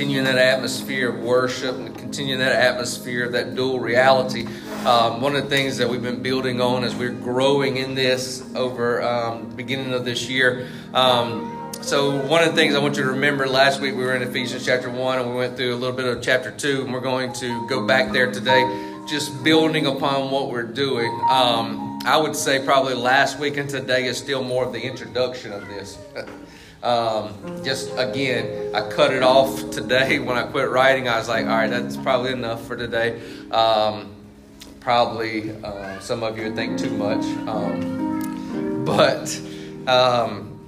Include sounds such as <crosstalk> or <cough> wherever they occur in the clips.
continue in that atmosphere of worship and continue in that atmosphere of that dual reality. Um, one of the things that we've been building on as we're growing in this over um, beginning of this year. Um, so one of the things I want you to remember last week we were in Ephesians chapter one and we went through a little bit of chapter two and we're going to go back there today, just building upon what we're doing. Um, I would say probably last week and today is still more of the introduction of this. <laughs> Um, just again, I cut it off today <laughs> when I quit writing. I was like, all right, that's probably enough for today. Um, probably uh, some of you would think too much, um, but um,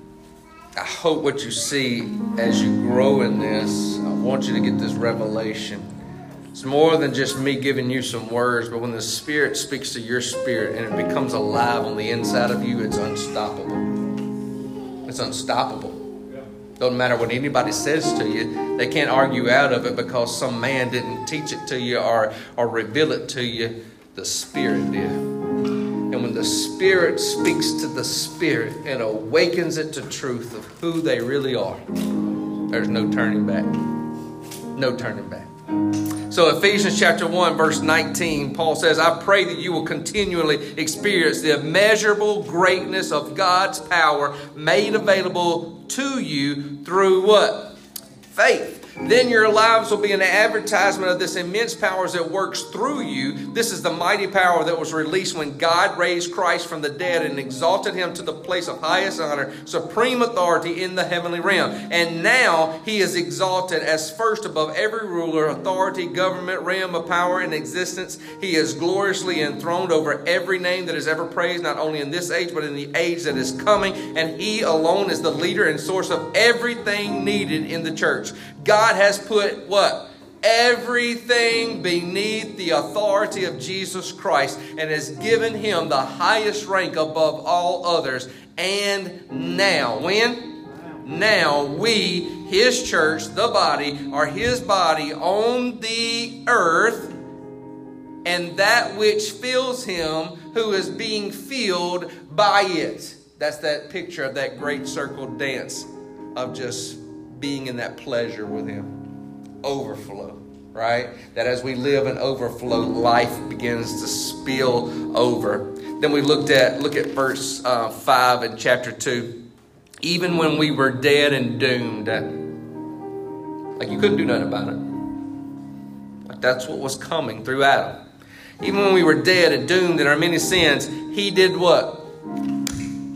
I hope what you see as you grow in this. I want you to get this revelation. It's more than just me giving you some words, but when the Spirit speaks to your spirit and it becomes alive on the inside of you, it's unstoppable. It's unstoppable. Doesn't matter what anybody says to you. They can't argue out of it because some man didn't teach it to you or, or reveal it to you. The Spirit did. And when the Spirit speaks to the Spirit and awakens it to truth of who they really are, there's no turning back. No turning back. So, Ephesians chapter 1, verse 19, Paul says, I pray that you will continually experience the immeasurable greatness of God's power made available to you through what? Faith then your lives will be an advertisement of this immense power that works through you. This is the mighty power that was released when God raised Christ from the dead and exalted him to the place of highest honor, supreme authority in the heavenly realm. And now he is exalted as first above every ruler, authority, government, realm of power and existence. He is gloriously enthroned over every name that is ever praised, not only in this age, but in the age that is coming. And he alone is the leader and source of everything needed in the church. God has put what? Everything beneath the authority of Jesus Christ and has given him the highest rank above all others. And now, when? Now we, his church, the body, are his body on the earth, and that which fills him who is being filled by it. That's that picture of that great circle dance of just being in that pleasure with Him. Overflow, right? That as we live in overflow, life begins to spill over. Then we looked at look at verse uh, five in chapter two. Even when we were dead and doomed, like you couldn't do nothing about it. Like that's what was coming through Adam. Even when we were dead and doomed in our many sins, He did what?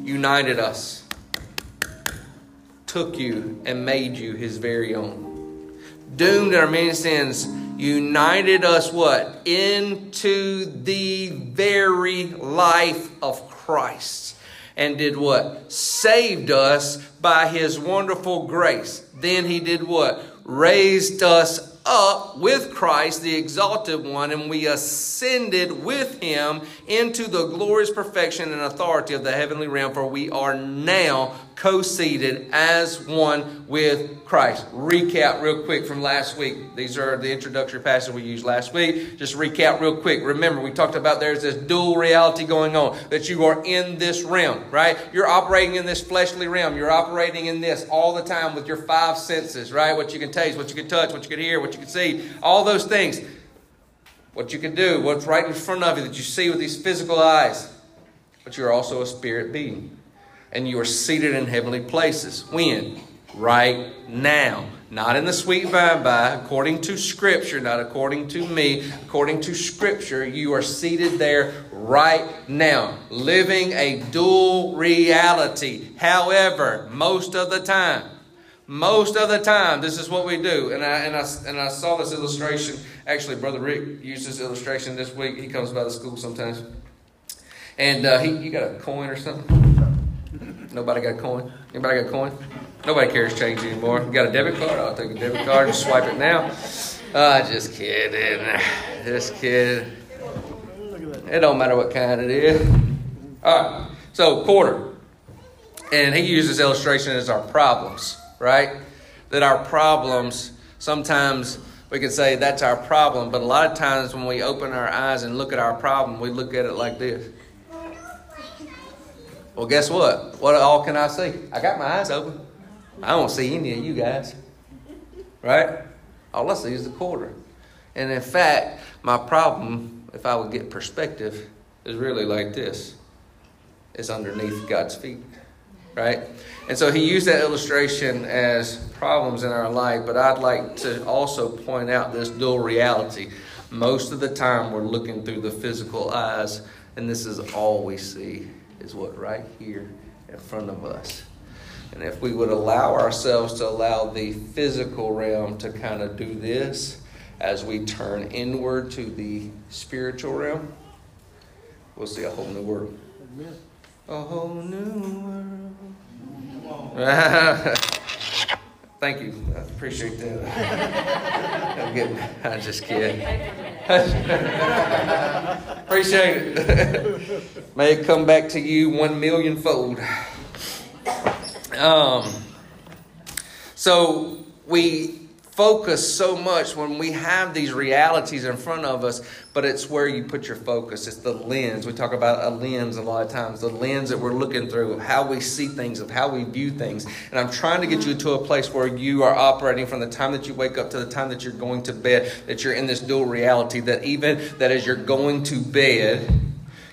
United us took you and made you his very own. Doomed in our many sins, united us what? Into the very life of Christ. And did what? Saved us by his wonderful grace. Then he did what? Raised us up with Christ, the exalted one, and we ascended with him into the glorious perfection and authority of the heavenly realm, for we are now co seated as one with Christ. Recap real quick from last week. These are the introductory passages we used last week. Just recap real quick. Remember, we talked about there's this dual reality going on, that you are in this realm, right? You're operating in this fleshly realm. You're operating in this all the time with your five senses, right? What you can taste, what you can touch, what you can hear, what you can see, all those things. What you can do, what's right in front of you that you see with these physical eyes. But you're also a spirit being and you are seated in heavenly places. When? Right now. Not in the sweet by by, according to Scripture, not according to me, according to Scripture. You are seated there right now, living a dual reality. However, most of the time, most of the time, this is what we do. And I, and I, and I saw this illustration. Actually, Brother Rick used this illustration this week. He comes by the school sometimes. And uh, he, you got a coin or something? Nobody got coin? Anybody got coin? Nobody carries change anymore. You got a debit card? I'll take a debit card and swipe it now. Uh, just kidding. Just kidding. It don't matter what kind it is. All right. So quarter, and he uses illustration as our problems, right? That our problems sometimes we can say that's our problem, but a lot of times when we open our eyes and look at our problem, we look at it like this. Well, guess what? What all can I see? I got my eyes open. I don't see any of you guys. Right? All I see is the quarter. And in fact, my problem, if I would get perspective, is really like this it's underneath God's feet. Right? And so he used that illustration as problems in our life, but I'd like to also point out this dual reality. Most of the time, we're looking through the physical eyes, and this is all we see is what right here in front of us. And if we would allow ourselves to allow the physical realm to kind of do this as we turn inward to the spiritual realm, we'll see a whole new world. A whole new world. <laughs> Thank you. I appreciate that. <laughs> I'm, getting, I'm just kidding. <laughs> appreciate it. <laughs> May it come back to you one million fold. Um, so we focus so much when we have these realities in front of us, but it's where you put your focus. It's the lens. We talk about a lens a lot of times, the lens that we're looking through, of how we see things, of how we view things. And I'm trying to get you to a place where you are operating from the time that you wake up to the time that you're going to bed, that you're in this dual reality, that even that as you're going to bed,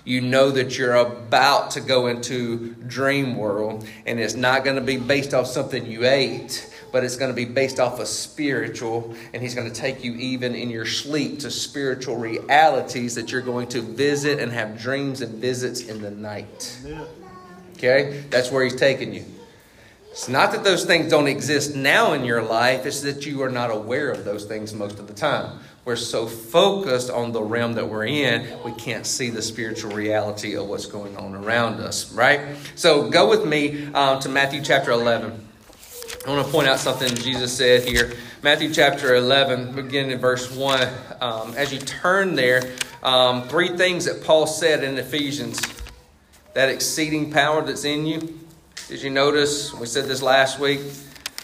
you know that you're about to go into dream world and it's not going to be based off something you ate but it's going to be based off of spiritual, and He's going to take you even in your sleep to spiritual realities that you're going to visit and have dreams and visits in the night. Okay? That's where He's taking you. It's not that those things don't exist now in your life, it's that you are not aware of those things most of the time. We're so focused on the realm that we're in, we can't see the spiritual reality of what's going on around us, right? So go with me um, to Matthew chapter 11. I want to point out something Jesus said here. Matthew chapter 11, beginning in verse 1. Um, as you turn there, um, three things that Paul said in Ephesians that exceeding power that's in you. Did you notice? We said this last week.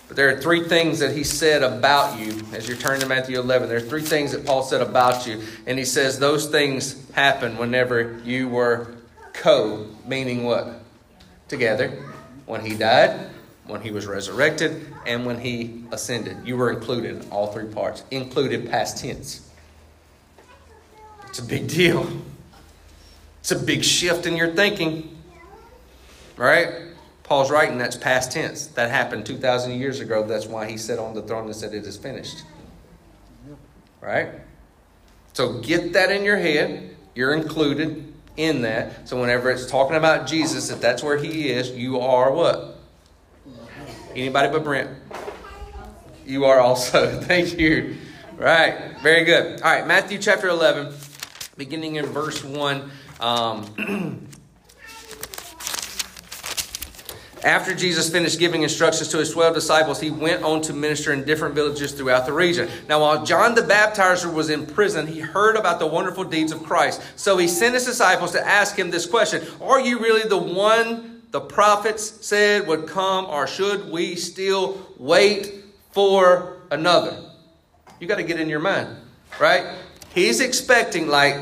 But there are three things that he said about you as you're turning to Matthew 11. There are three things that Paul said about you. And he says those things happened whenever you were co, meaning what? Together. When he died, when he was resurrected, and when he ascended. You were included in all three parts, included past tense. It's a big deal. It's a big shift in your thinking. Right? Paul's writing that's past tense. That happened 2,000 years ago. That's why he sat on the throne and said, It is finished. Right? So get that in your head. You're included in that. So whenever it's talking about Jesus, if that's where he is, you are what? Anybody but Brent? You are also. <laughs> Thank you. Right. Very good. All right. Matthew chapter 11, beginning in verse 1. Um, <clears throat> After Jesus finished giving instructions to his 12 disciples, he went on to minister in different villages throughout the region. Now, while John the Baptizer was in prison, he heard about the wonderful deeds of Christ. So he sent his disciples to ask him this question Are you really the one the prophets said would come, or should we still wait for another? You got to get in your mind, right? He's expecting, like,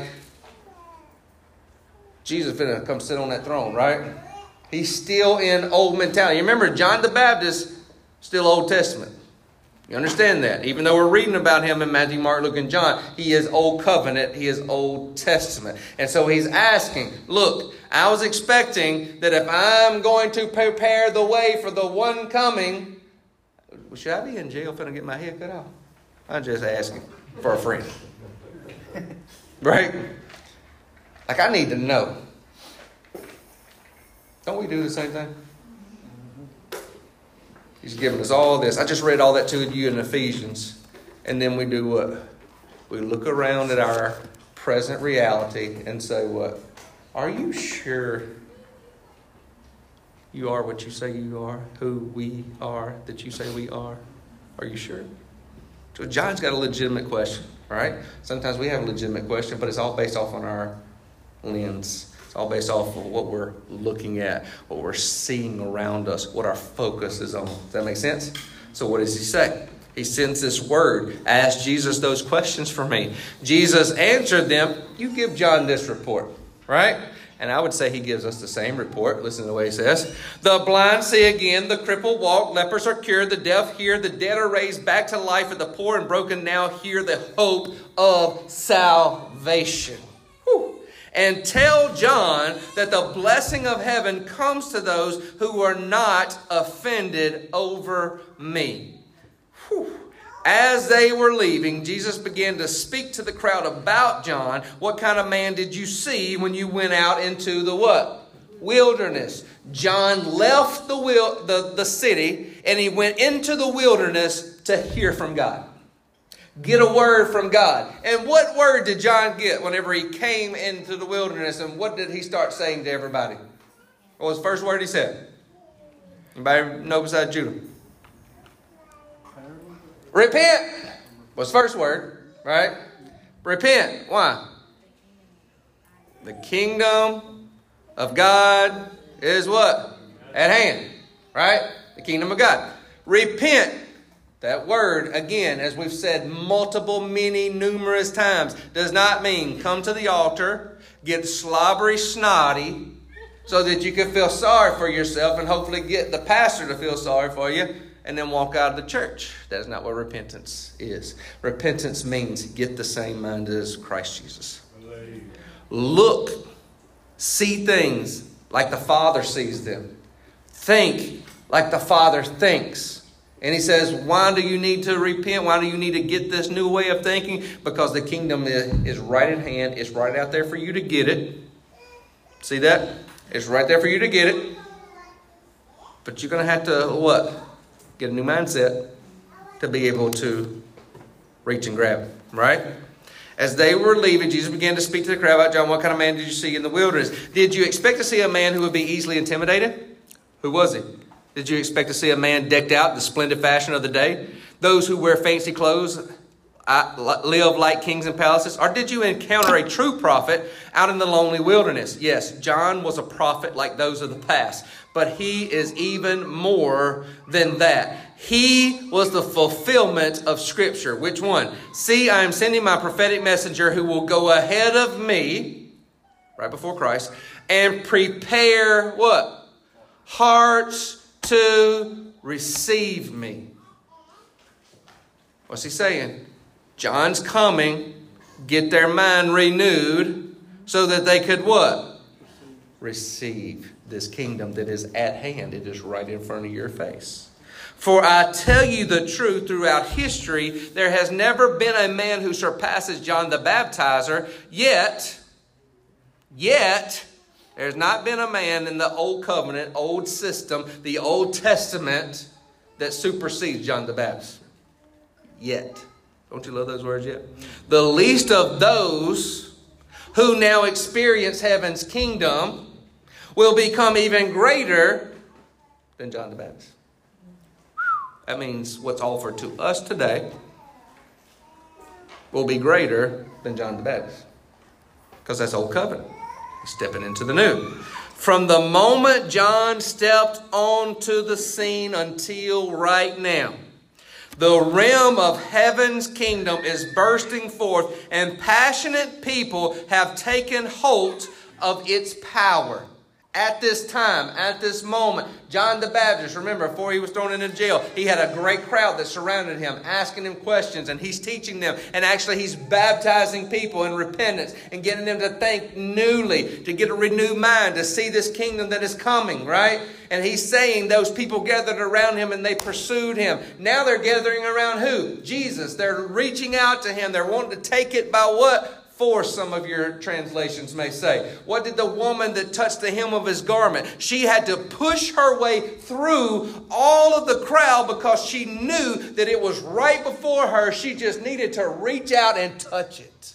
Jesus gonna come sit on that throne, right? He's still in old mentality. You remember, John the Baptist, still Old Testament. You understand that? Even though we're reading about him in Matthew, Mark, Luke, and John, he is Old Covenant, he is Old Testament. And so he's asking, look, I was expecting that if I'm going to prepare the way for the one coming, should I be in jail if I get my head cut off? I'm just asking for a friend. <laughs> right? Like, I need to know. Don't we do the same thing? He's given us all this. I just read all that to you in Ephesians. And then we do what? We look around at our present reality and say, What? Are you sure you are what you say you are? Who we are that you say we are? Are you sure? So John's got a legitimate question, right? Sometimes we have a legitimate question, but it's all based off on our lens. It's all based off of what we're looking at, what we're seeing around us, what our focus is on. Does that make sense? So, what does he say? He sends this word. Ask Jesus those questions for me. Jesus answered them. You give John this report, right? And I would say he gives us the same report. Listen to the way he says The blind see again, the crippled walk, lepers are cured, the deaf hear, the dead are raised back to life, and the poor and broken now hear the hope of salvation. Whew. And tell John that the blessing of heaven comes to those who are not offended over me. As they were leaving, Jesus began to speak to the crowd about John. What kind of man did you see when you went out into the what? Wilderness. John left the, wil- the, the city and he went into the wilderness to hear from God. Get a word from God. And what word did John get whenever he came into the wilderness? And what did he start saying to everybody? What was the first word he said? Anybody know besides Judah? Repent was first word, right? Repent. Why? The kingdom of God is what? At hand, right? The kingdom of God. Repent. That word, again, as we've said multiple, many, numerous times, does not mean come to the altar, get slobbery, snotty, so that you can feel sorry for yourself and hopefully get the pastor to feel sorry for you and then walk out of the church. That is not what repentance is. Repentance means get the same mind as Christ Jesus. Look, see things like the Father sees them, think like the Father thinks. And he says, Why do you need to repent? Why do you need to get this new way of thinking? Because the kingdom is, right at hand, it's right out there for you to get it. See that? It's right there for you to get it. But you're going to have to, what? Get a new mindset to be able to reach and grab, right? As they were leaving, Jesus began to speak to the crowd about John. What kind of man did you see in the wilderness? Did you expect to see a man who would be easily intimidated? Who was he? Did you expect to see a man decked out in the splendid fashion of the day? Those who wear fancy clothes uh, live like kings and palaces? Or did you encounter a true prophet out in the lonely wilderness? Yes, John was a prophet like those of the past but he is even more than that. He was the fulfillment of Scripture. Which one? See, I am sending my prophetic messenger who will go ahead of me, right before Christ, and prepare what? Hearts to receive me. What's he saying? John's coming, get their mind renewed so that they could what? Receive this kingdom that is at hand. It is right in front of your face. For I tell you the truth, throughout history, there has never been a man who surpasses John the Baptizer, yet, yet, there's not been a man in the old covenant, old system, the Old Testament that supersedes John the Baptist. Yet. Don't you love those words yet? The least of those who now experience heaven's kingdom will become even greater than John the Baptist. That means what's offered to us today will be greater than John the Baptist. Because that's old covenant. Stepping into the new. From the moment John stepped onto the scene until right now, the realm of heaven's kingdom is bursting forth, and passionate people have taken hold of its power at this time, at this moment. John the Baptist, remember, before he was thrown into jail, he had a great crowd that surrounded him, asking him questions, and he's teaching them. And actually, he's baptizing people in repentance and getting them to think newly, to get a renewed mind, to see this kingdom that is coming, right? And he's saying those people gathered around him and they pursued him. Now they're gathering around who? Jesus. They're reaching out to him. They're wanting to take it by what? Force, some of your translations may say. What did the woman that touched the hem of his garment? She had to push her way through all of the crowd because she knew that it was right before her. She just needed to reach out and touch it.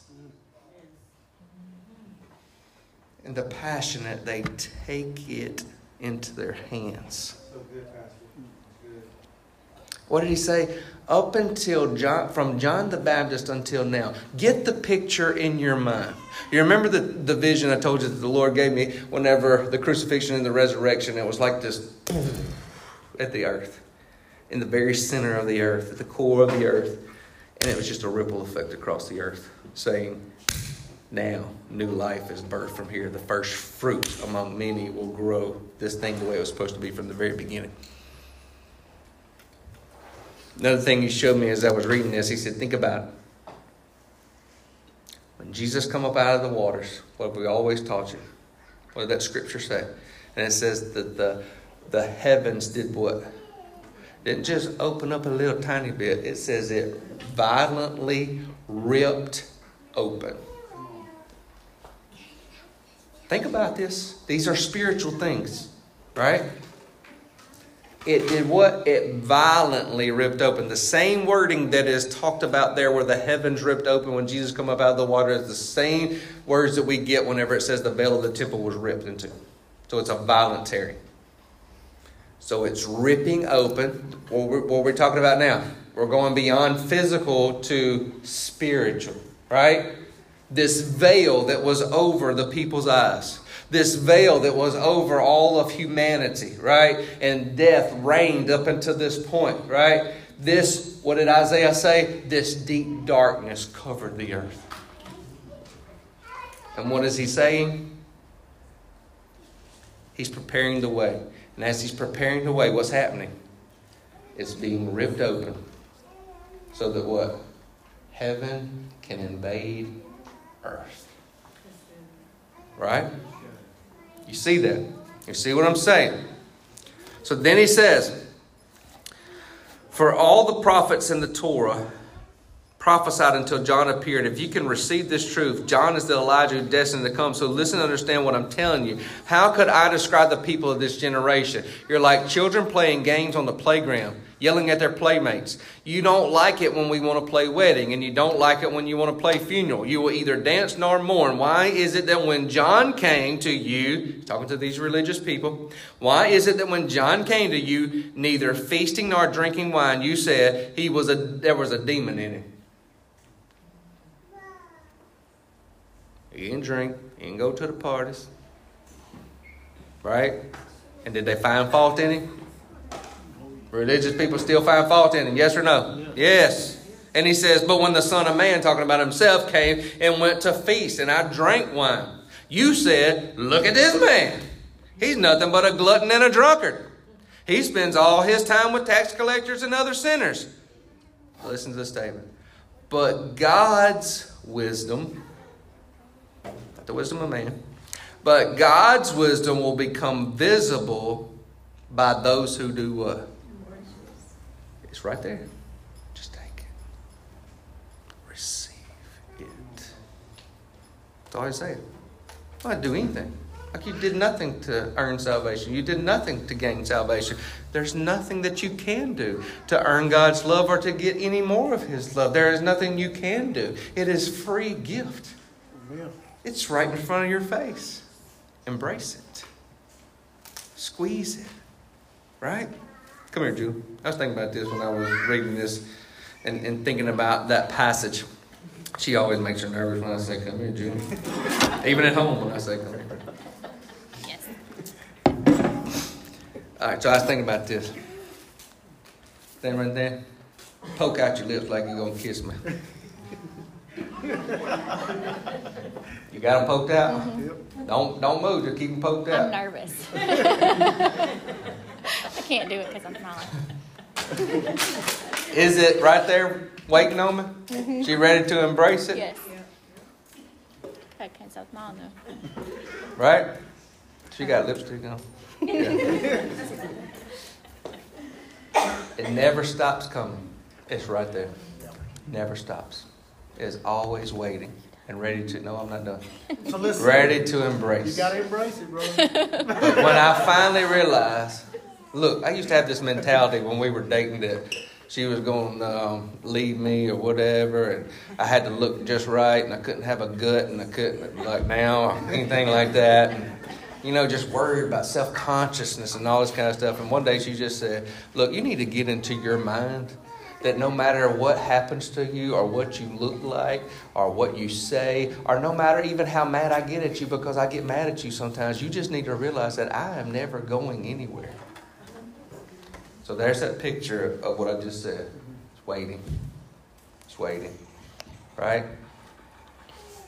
And the passionate, they take it into their hands. What did he say? Up until John, from John the Baptist until now, get the picture in your mind. You remember the, the vision I told you that the Lord gave me whenever the crucifixion and the resurrection, it was like this at the earth, in the very center of the earth, at the core of the earth. And it was just a ripple effect across the earth, saying, now new life is birthed from here. The first fruit among many will grow this thing the way it was supposed to be from the very beginning. Another thing he showed me as I was reading this, he said, think about it. When Jesus come up out of the waters, what have we always taught you? What did that scripture say? And it says that the, the heavens did what? didn't just open up a little tiny bit. It says it violently ripped open. Think about this. These are spiritual things, right? It did what? It violently ripped open. The same wording that is talked about there where the heavens ripped open when Jesus come up out of the water is the same words that we get whenever it says the veil of the temple was ripped into. So it's a voluntary. So it's ripping open. What we're, what we're talking about now, we're going beyond physical to spiritual, right? This veil that was over the people's eyes. This veil that was over all of humanity, right? And death reigned up until this point, right? This, what did Isaiah say? This deep darkness covered the earth. And what is he saying? He's preparing the way. And as he's preparing the way, what's happening? It's being ripped open so that what? Heaven can invade earth. Right? You see that? You see what I'm saying? So then he says, For all the prophets in the Torah prophesied until John appeared. If you can receive this truth, John is the Elijah who's destined to come. So listen and understand what I'm telling you. How could I describe the people of this generation? You're like children playing games on the playground, yelling at their playmates. You don't like it when we want to play wedding, and you don't like it when you want to play funeral. You will either dance nor mourn. Why is it that when John came to you, talking to these religious people, why is it that when John came to you, neither feasting nor drinking wine, you said he was a there was a demon in him? He didn't drink. He didn't go to the parties. Right? And did they find fault in him? Religious people still find fault in him. Yes or no? Yes. And he says, But when the Son of Man, talking about himself, came and went to feast, and I drank wine, you said, Look at this man. He's nothing but a glutton and a drunkard. He spends all his time with tax collectors and other sinners. Listen to the statement. But God's wisdom not the wisdom of man. But God's wisdom will become visible by those who do what? It's right there. Just take it. Receive it. That's all I say. I do anything. Like you did nothing to earn salvation. You did nothing to gain salvation. There's nothing that you can do to earn God's love or to get any more of His love. There is nothing you can do. It is free gift. Amen. It's right in front of your face. Embrace it. Squeeze it. Right? Come here, Julie. I was thinking about this when I was reading this and, and thinking about that passage. She always makes her nervous when I say, Come here, Julie. <laughs> Even at home when I say, Come here. Yes. All right, so I was thinking about this. Stand right there. Poke out your lips like you're going to kiss me. You got them poked out? Mm-hmm. Don't don't move. Just keep them poked out. I'm nervous. <laughs> I can't do it because I'm smiling. Is it right there waiting on me? Mm-hmm. She ready to embrace it? Yes. I can't stop smiling. Right? She got lipstick on. Yeah. <laughs> it never stops coming. It's right there. Never stops. It's always waiting and ready to. No, I'm not done. So listen, ready to embrace. You gotta embrace it, bro. but when I finally realized, look, I used to have this mentality when we were dating that she was going to um, leave me or whatever, and I had to look just right, and I couldn't have a gut, and I couldn't like now or anything like that. And, you know, just worried about self consciousness and all this kind of stuff. And one day she just said, Look, you need to get into your mind that no matter what happens to you or what you look like or what you say or no matter even how mad I get at you because I get mad at you sometimes, you just need to realize that I am never going anywhere. So there's that picture of what I just said. It's waiting. It's waiting. Right?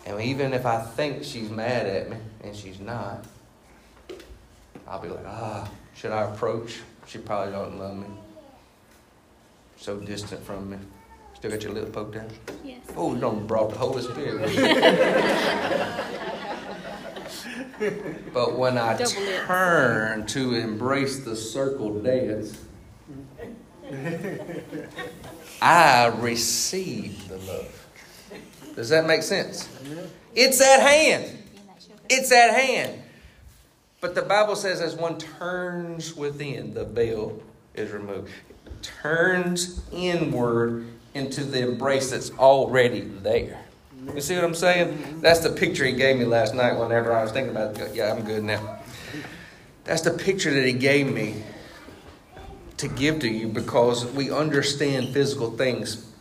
And even if I think she's mad at me, and she's not, I'll be like, ah, should I approach? She probably don't love me. So distant from me. Still got your lip poked out? Yes. Oh, you don't brought the Holy Spirit. <laughs> but when I Double turn to embrace the circle dance, <laughs> I receive the love. Does that make sense? It's at hand. It's at hand. But the Bible says, as one turns within, the veil is removed. It turns inward into the embrace that's already there. You see what I'm saying? Mm-hmm. That's the picture he gave me last night whenever I was thinking about it. Yeah, I'm good now. That's the picture that he gave me to give to you because we understand physical things,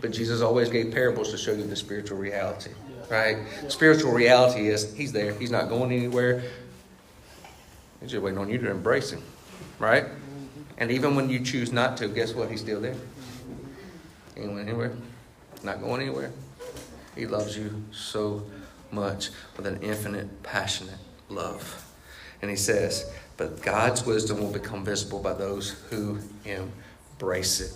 but Jesus always gave parables to show you the spiritual reality. Right? Spiritual reality is he's there, he's not going anywhere. He's just waiting on you to embrace him. Right? And even when you choose not to, guess what? He's still there. He ain't went anywhere. Not going anywhere. He loves you so much with an infinite, passionate love. And he says, but God's wisdom will become visible by those who embrace it.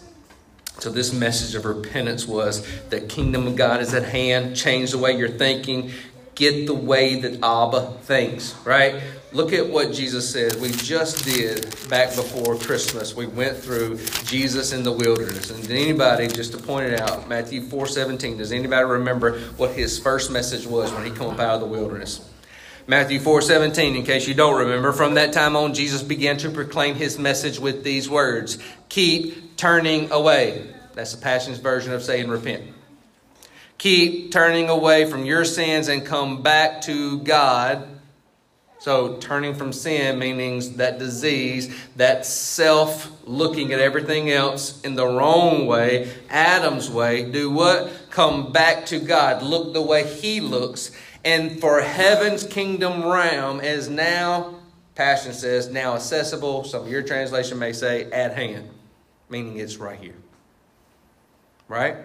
So this message of repentance was the kingdom of God is at hand. Change the way you're thinking. Get the way that Abba thinks, right? Look at what Jesus said. We just did back before Christmas. We went through Jesus in the wilderness. And did anybody, just to point it out, Matthew 4 17, does anybody remember what his first message was when he came up out of the wilderness? Matthew 4 17, in case you don't remember, from that time on, Jesus began to proclaim his message with these words Keep turning away. That's the Passion's version of saying repent. Keep turning away from your sins and come back to God. So, turning from sin means that disease, that self looking at everything else in the wrong way, Adam's way. Do what? Come back to God. Look the way He looks. And for heaven's kingdom realm is now, Passion says, now accessible. Some of your translation may say at hand, meaning it's right here. Right?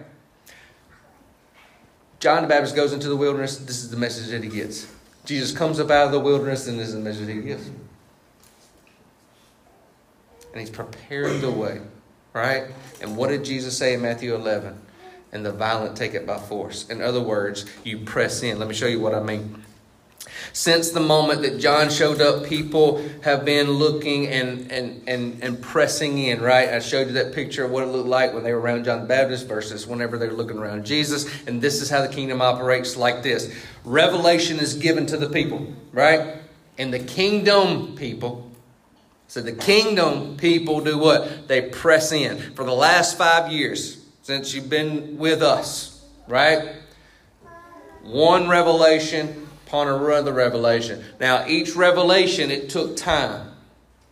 John the Baptist goes into the wilderness. This is the message that he gets. Jesus comes up out of the wilderness, and this is the message he gives. And he's preparing the way, right? And what did Jesus say in Matthew 11? And the violent take it by force. In other words, you press in. Let me show you what I mean. Since the moment that John showed up, people have been looking and, and, and, and pressing in, right? I showed you that picture of what it looked like when they were around John the Baptist versus whenever they were looking around Jesus. And this is how the kingdom operates like this revelation is given to the people, right? And the kingdom people, so the kingdom people do what? They press in. For the last five years, since you've been with us, right? One revelation upon another revelation. Now, each revelation, it took time,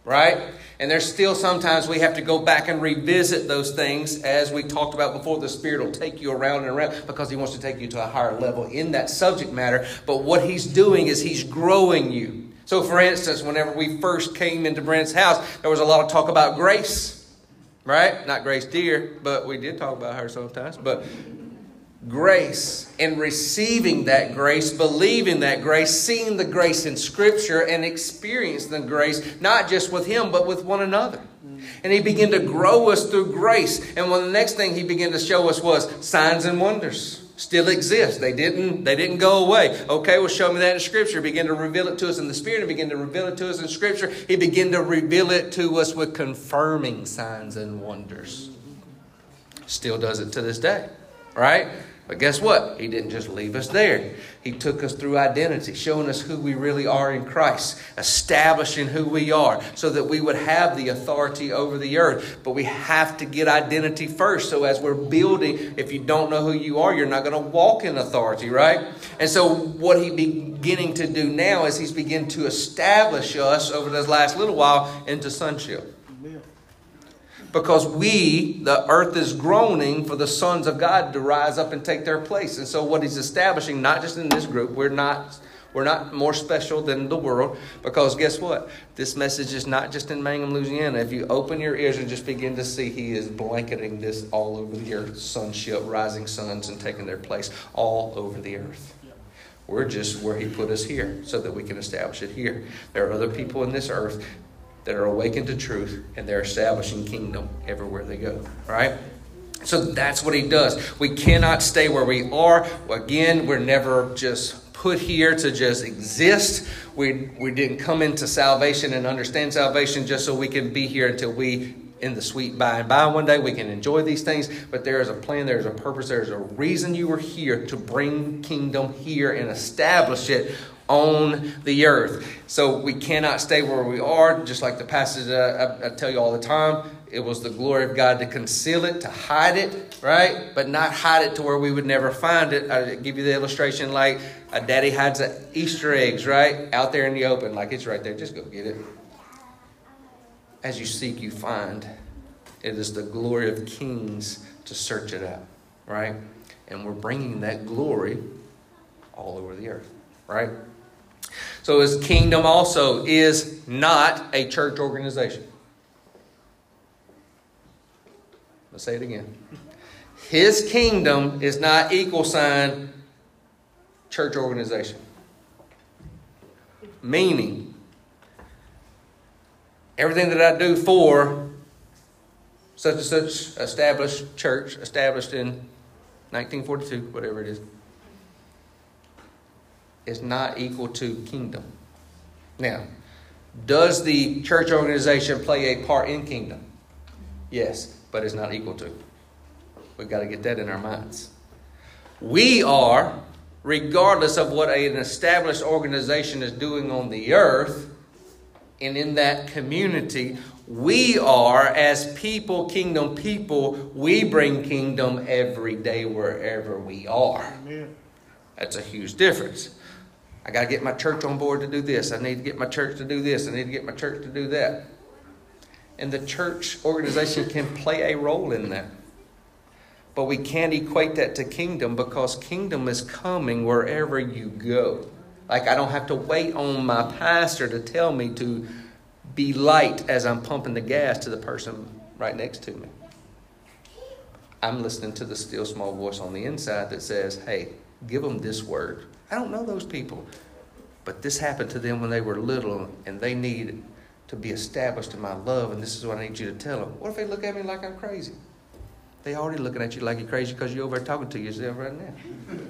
right? And there's still sometimes we have to go back and revisit those things as we talked about before. The Spirit will take you around and around because He wants to take you to a higher level in that subject matter. But what He's doing is He's growing you. So, for instance, whenever we first came into Brent's house, there was a lot of talk about grace, right? Not Grace Deer, but we did talk about her sometimes. But grace and receiving that grace, believing that grace, seeing the grace in Scripture, and experiencing the grace not just with Him but with one another. And He began to grow us through grace. And when the next thing He began to show us was signs and wonders. Still exist. They didn't. They didn't go away. Okay, well, show me that in Scripture. Begin to reveal it to us in the Spirit. He began to reveal it to us in Scripture. He began to reveal it to us with confirming signs and wonders. Still does it to this day, right? But guess what? He didn't just leave us there. He took us through identity, showing us who we really are in Christ, establishing who we are so that we would have the authority over the earth. But we have to get identity first. So as we're building, if you don't know who you are, you're not going to walk in authority, right? And so what he's beginning to do now is he's beginning to establish us over this last little while into sonship because we, the earth is groaning for the sons of God to rise up and take their place. And so what he's establishing, not just in this group, we're not we're not more special than the world because guess what? This message is not just in Mangum, Louisiana. If you open your ears and just begin to see, he is blanketing this all over the earth. Sonship, rising suns, and taking their place all over the earth. We're just where He put us here so that we can establish it here. There are other people in this earth that are awakened to truth and they're establishing kingdom everywhere they go, right? So that's what He does. We cannot stay where we are. Again, we're never just put here to just exist. We, we didn't come into salvation and understand salvation just so we can be here until we in the sweet by and by one day. We can enjoy these things, but there is a plan, there is a purpose, there is a reason you were here to bring kingdom here and establish it on the earth. So we cannot stay where we are, just like the passage I, I tell you all the time. It was the glory of God to conceal it, to hide it, right? But not hide it to where we would never find it. I give you the illustration like a daddy hides the Easter eggs, right? Out there in the open, like it's right there. Just go get it as you seek, you find. It is the glory of kings to search it out, right? And we're bringing that glory all over the earth, right? So his kingdom also is not a church organization. Let's say it again. His kingdom is not equal sign church organization. Meaning, everything that I do for such and such established church, established in 1942, whatever it is, is not equal to kingdom. Now, does the church organization play a part in kingdom? Yes, but it's not equal to. We've got to get that in our minds. We are, regardless of what an established organization is doing on the earth, and in that community, we are, as people, kingdom people, we bring kingdom every day wherever we are. Amen. That's a huge difference. I got to get my church on board to do this. I need to get my church to do this. I need to get my church to do that. And the church organization can play a role in that. But we can't equate that to kingdom because kingdom is coming wherever you go. Like I don't have to wait on my pastor to tell me to be light as I'm pumping the gas to the person right next to me. I'm listening to the still small voice on the inside that says, hey, give them this word. I don't know those people, but this happened to them when they were little and they need to be established in my love, and this is what I need you to tell them. What if they look at me like I'm crazy? They already looking at you like you're crazy because you're over there talking to yourself right now. <laughs>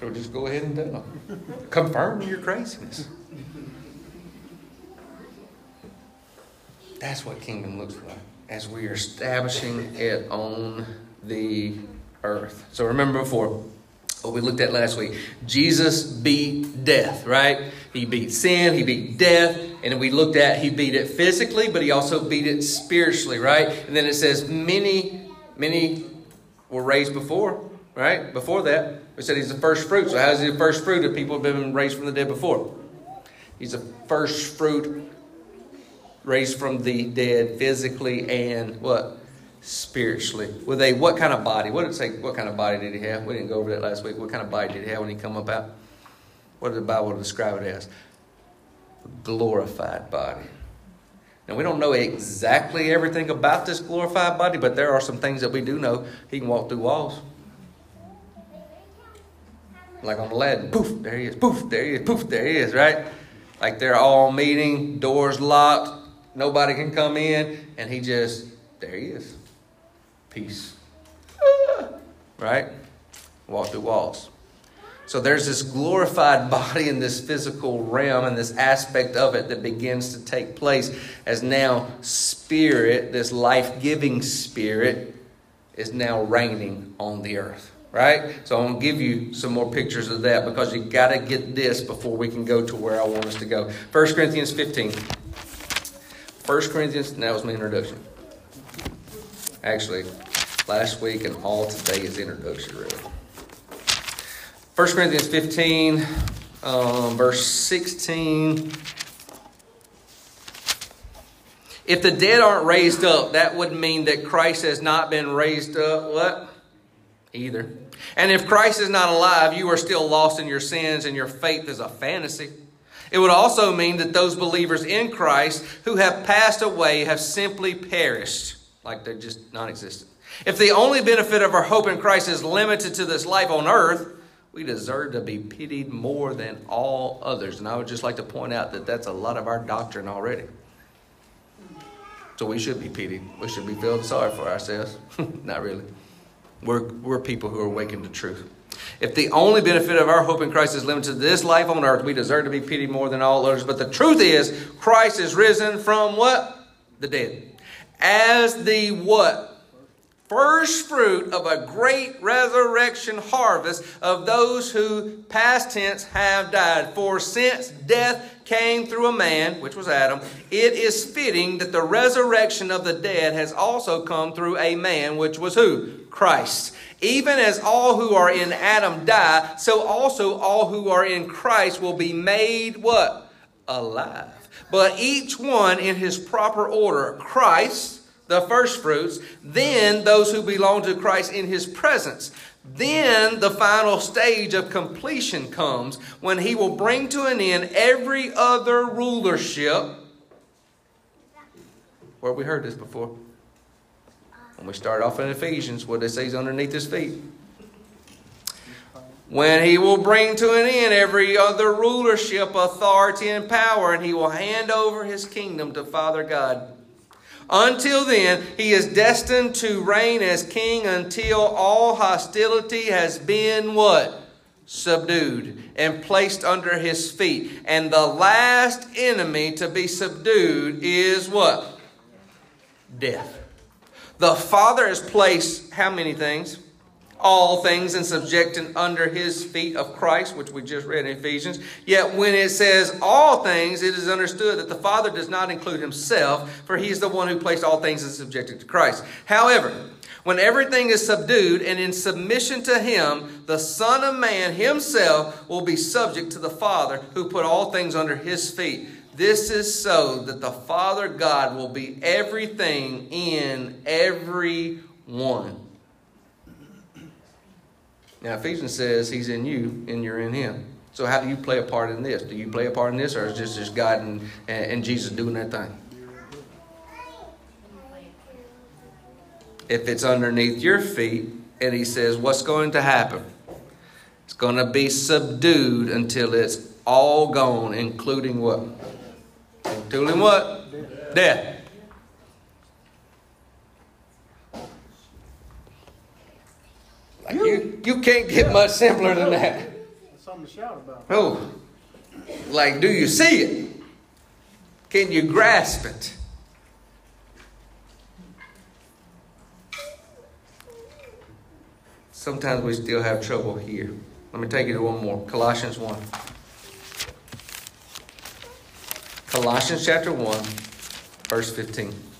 So just go ahead and tell them. Confirm your craziness. That's what kingdom looks like as we are establishing it on the earth. So remember before what we looked at last week. Jesus beat death, right? He beat sin, he beat death, and we looked at he beat it physically, but he also beat it spiritually, right? And then it says many, many were raised before, right? Before that. We said he's the first fruit. So, how is he the first fruit if people have been raised from the dead before? He's the first fruit raised from the dead physically and what? Spiritually. With a what kind of body? What did it say? What kind of body did he have? We didn't go over that last week. What kind of body did he have when he come up out? What did the Bible describe it as? A glorified body. Now, we don't know exactly everything about this glorified body, but there are some things that we do know. He can walk through walls. Like on Aladdin, poof, there he is, poof, there he is, poof, there he is, right? Like they're all meeting, doors locked, nobody can come in, and he just, there he is. Peace. <laughs> right? Walk through walls. So there's this glorified body in this physical realm and this aspect of it that begins to take place as now spirit, this life giving spirit, is now reigning on the earth right? So I'm going to give you some more pictures of that because you got to get this before we can go to where I want us to go. 1 Corinthians 15. 1 Corinthians, that was my introduction. Actually, last week and all today is introduction, really. 1 Corinthians 15, um, verse 16. If the dead aren't raised up, that would mean that Christ has not been raised up. What? Either. And if Christ is not alive, you are still lost in your sins and your faith is a fantasy. It would also mean that those believers in Christ who have passed away have simply perished, like they're just non existent. If the only benefit of our hope in Christ is limited to this life on earth, we deserve to be pitied more than all others. And I would just like to point out that that's a lot of our doctrine already. So we should be pitied. We should be feeling sorry for ourselves. <laughs> Not really. We're, we're people who are awakened to truth. If the only benefit of our hope in Christ is limited to this life on earth, we deserve to be pitied more than all others. But the truth is, Christ is risen from what? The dead. As the what? First fruit of a great resurrection harvest of those who past tense have died. For since death came through a man, which was Adam, it is fitting that the resurrection of the dead has also come through a man, which was who? Christ. Even as all who are in Adam die, so also all who are in Christ will be made what? Alive. But each one in his proper order. Christ, the first fruits, then those who belong to Christ in his presence. Then the final stage of completion comes when he will bring to an end every other rulership. Where we heard this before? When we start off in Ephesians, what they say is underneath his feet. When he will bring to an end every other rulership, authority, and power, and he will hand over his kingdom to Father God. Until then, he is destined to reign as king until all hostility has been what? Subdued and placed under his feet. And the last enemy to be subdued is what? Death. The Father has placed how many things? All things and subjecting under his feet of Christ, which we just read in Ephesians. Yet when it says all things, it is understood that the Father does not include himself, for he is the one who placed all things and subjected to Christ. However, when everything is subdued and in submission to him, the Son of Man himself will be subject to the Father who put all things under his feet. This is so that the Father God will be everything in every one. Now, Ephesians says he's in you and you're in him. So, how do you play a part in this? Do you play a part in this, or is this just God and, and Jesus doing that thing? If it's underneath your feet, and he says, What's going to happen? It's going to be subdued until it's all gone, including what? Including what? Death. Like you, you can't get much simpler than that. That's something to shout about. Oh, like, do you see it? Can you grasp it? Sometimes we still have trouble here. Let me take you to one more Colossians 1. Colossians chapter 1, verse 15.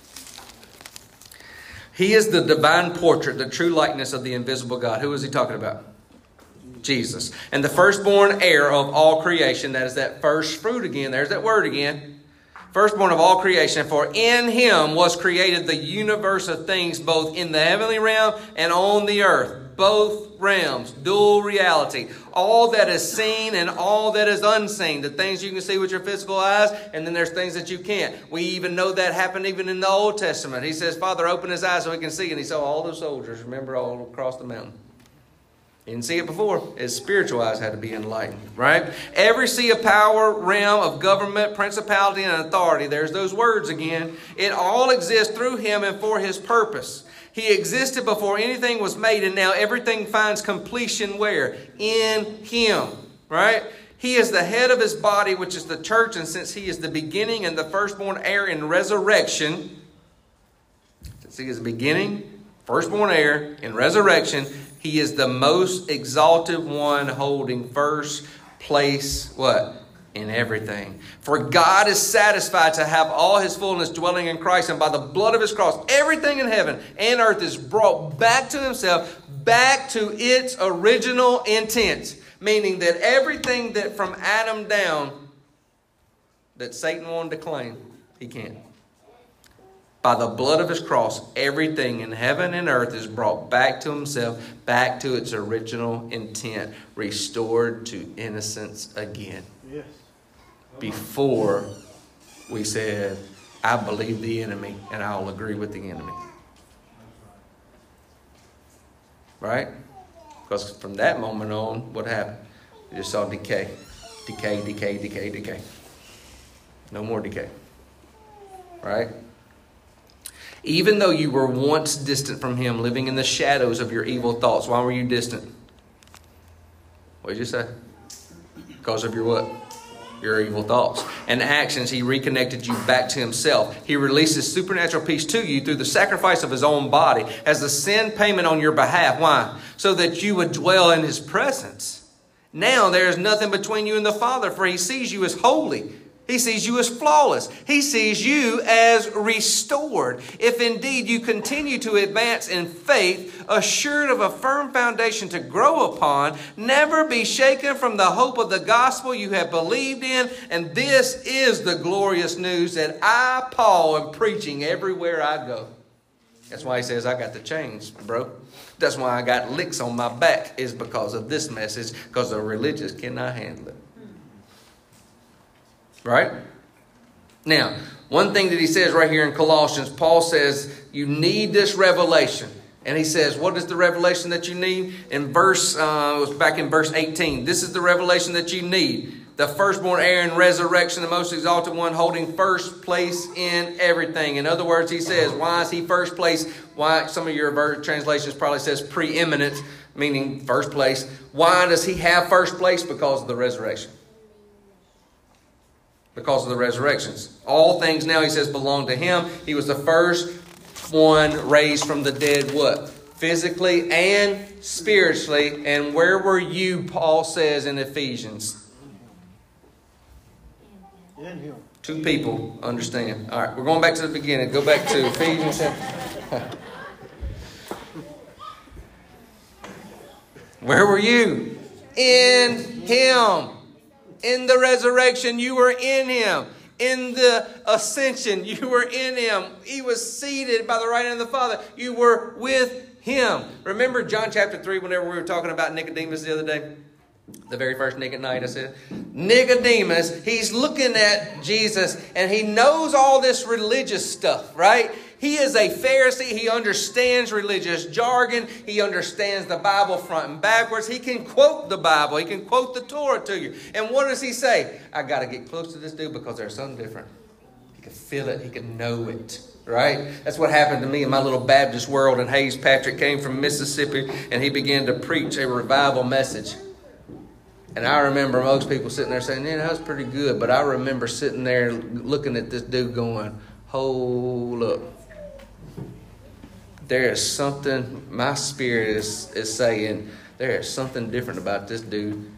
He is the divine portrait, the true likeness of the invisible God. Who is he talking about? Jesus. And the firstborn heir of all creation. That is that first fruit again. There's that word again. Firstborn of all creation. For in him was created the universe of things, both in the heavenly realm and on the earth both realms, dual reality. All that is seen and all that is unseen. The things you can see with your physical eyes, and then there's things that you can't. We even know that happened even in the Old Testament. He says, Father, open his eyes so he can see. And he saw all those soldiers, remember, all across the mountain. Didn't see it before. His spiritual eyes had to be enlightened, right? Every sea of power, realm of government, principality, and authority, there's those words again. It all exists through him and for his purpose. He existed before anything was made, and now everything finds completion where? In Him, right? He is the head of His body, which is the church, and since He is the beginning and the firstborn heir in resurrection, since He is the beginning, firstborn heir in resurrection, He is the most exalted one holding first place, what? In everything. For God is satisfied to have all his fullness dwelling in Christ, and by the blood of his cross, everything in heaven and earth is brought back to himself, back to its original intent. Meaning that everything that from Adam down that Satan wanted to claim, he can't. By the blood of his cross, everything in heaven and earth is brought back to himself, back to its original intent, restored to innocence again. Yes before we said, I believe the enemy and I'll agree with the enemy. Right? Because from that moment on, what happened? You just saw decay, decay, decay, decay, decay. No more decay. Right? Even though you were once distant from Him, living in the shadows of your evil thoughts, why were you distant? What did you say? Because of your what? Your evil thoughts and actions, He reconnected you back to Himself. He releases supernatural peace to you through the sacrifice of His own body as the sin payment on your behalf. Why? So that you would dwell in His presence. Now there is nothing between you and the Father, for He sees you as holy he sees you as flawless. He sees you as restored. If indeed you continue to advance in faith, assured of a firm foundation to grow upon, never be shaken from the hope of the gospel you have believed in. And this is the glorious news that I, Paul, am preaching everywhere I go. That's why he says, I got the chains, bro. That's why I got licks on my back, is because of this message, because the religious cannot handle it. Right? Now, one thing that he says right here in Colossians, Paul says, you need this revelation. And he says, what is the revelation that you need? In verse, uh, it was back in verse 18. This is the revelation that you need. The firstborn heir in resurrection, the most exalted one, holding first place in everything. In other words, he says, why is he first place? Why, some of your translations probably says preeminent, meaning first place. Why does he have first place? Because of the resurrection because of the resurrections. All things now, he says, belong to him. He was the first one raised from the dead, what? Physically and spiritually. And where were you, Paul says in Ephesians? In him. Two people understand. All right, we're going back to the beginning. Go back to Ephesians. <laughs> Where were you? In Him. In the resurrection, you were in him. In the ascension, <laughs> you were in him. He was seated by the right hand of the Father. You were with him. Remember John chapter 3 whenever we were talking about Nicodemus the other day? The very first Nick at Nite, I said. Nicodemus, he's looking at Jesus and he knows all this religious stuff, right? He is a Pharisee. He understands religious jargon. He understands the Bible front and backwards. He can quote the Bible. He can quote the Torah to you. And what does he say? I got to get close to this dude because there's something different. He can feel it. He can know it. Right? That's what happened to me in my little Baptist world. And Hayes Patrick came from Mississippi and he began to preach a revival message. And I remember most people sitting there saying, yeah, that was pretty good. But I remember sitting there looking at this dude going, hold up there is something, my spirit is, is saying, there is something different about this dude.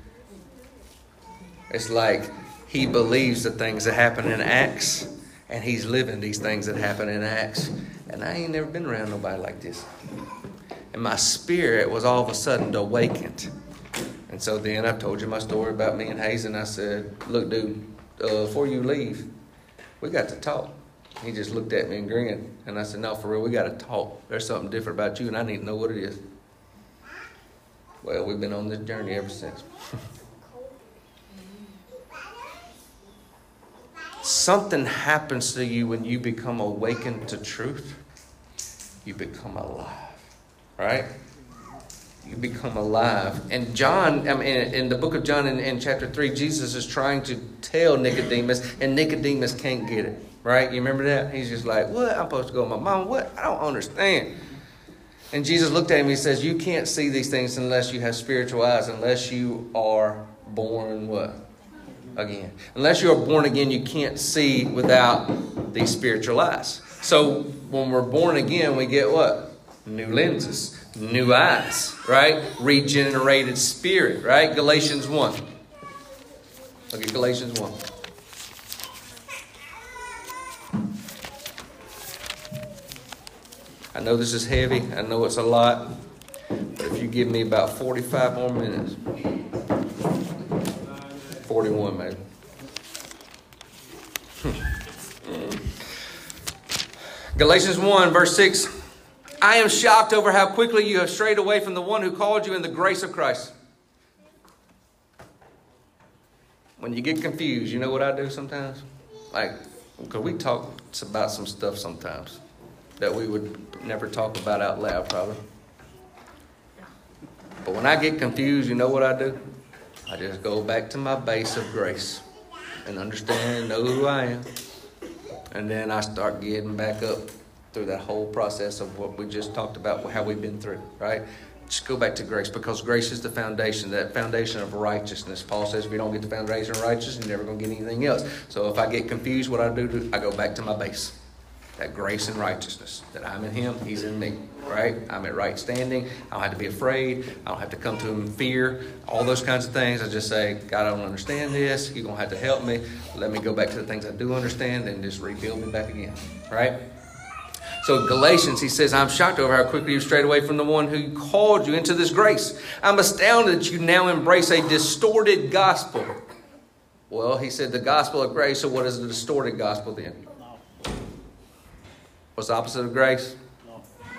It's like he believes the things that happen in Acts, and he's living these things that happen in Acts. And I ain't never been around nobody like this. And my spirit was all of a sudden awakened. And so then I told you my story about me and Hazen. I said, Look, dude, uh, before you leave, we got to talk. He just looked at me and grinned. And I said, No, for real, we got to talk. There's something different about you, and I need to know what it is. Well, we've been on this journey ever since. something happens to you when you become awakened to truth. You become alive, right? You become alive. And John, I mean, in the book of John, in, in chapter 3, Jesus is trying to tell Nicodemus, and Nicodemus can't get it. Right? You remember that? He's just like, What? I'm supposed to go, my mom, what? I don't understand. And Jesus looked at him, and he says, You can't see these things unless you have spiritual eyes, unless you are born what? Again. Unless you are born again, you can't see without these spiritual eyes. So when we're born again, we get what? New lenses, new eyes, right? Regenerated spirit, right? Galatians 1. Look at Galatians 1. I know this is heavy. I know it's a lot. But if you give me about 45 more minutes, 41 maybe. Hmm. Galatians 1, verse 6. I am shocked over how quickly you have strayed away from the one who called you in the grace of Christ. When you get confused, you know what I do sometimes? Like, because we talk about some stuff sometimes that we would never talk about out loud, probably. But when I get confused, you know what I do? I just go back to my base of grace and understand and know who I am. And then I start getting back up through that whole process of what we just talked about, how we've been through, right? Just go back to grace because grace is the foundation, that foundation of righteousness. Paul says if you don't get the foundation of righteousness, you're never going to get anything else. So if I get confused, what I do, I go back to my base that grace and righteousness that I'm in Him, He's in me, right? I'm at right standing. I don't have to be afraid. I don't have to come to Him in fear. All those kinds of things. I just say, God, I don't understand this. You're going to have to help me. Let me go back to the things I do understand and just rebuild me back again, right? So Galatians, he says, I'm shocked over how quickly you strayed away from the one who called you into this grace. I'm astounded that you now embrace a distorted gospel. Well, he said the gospel of grace, so what is the distorted gospel then? What's the opposite of grace?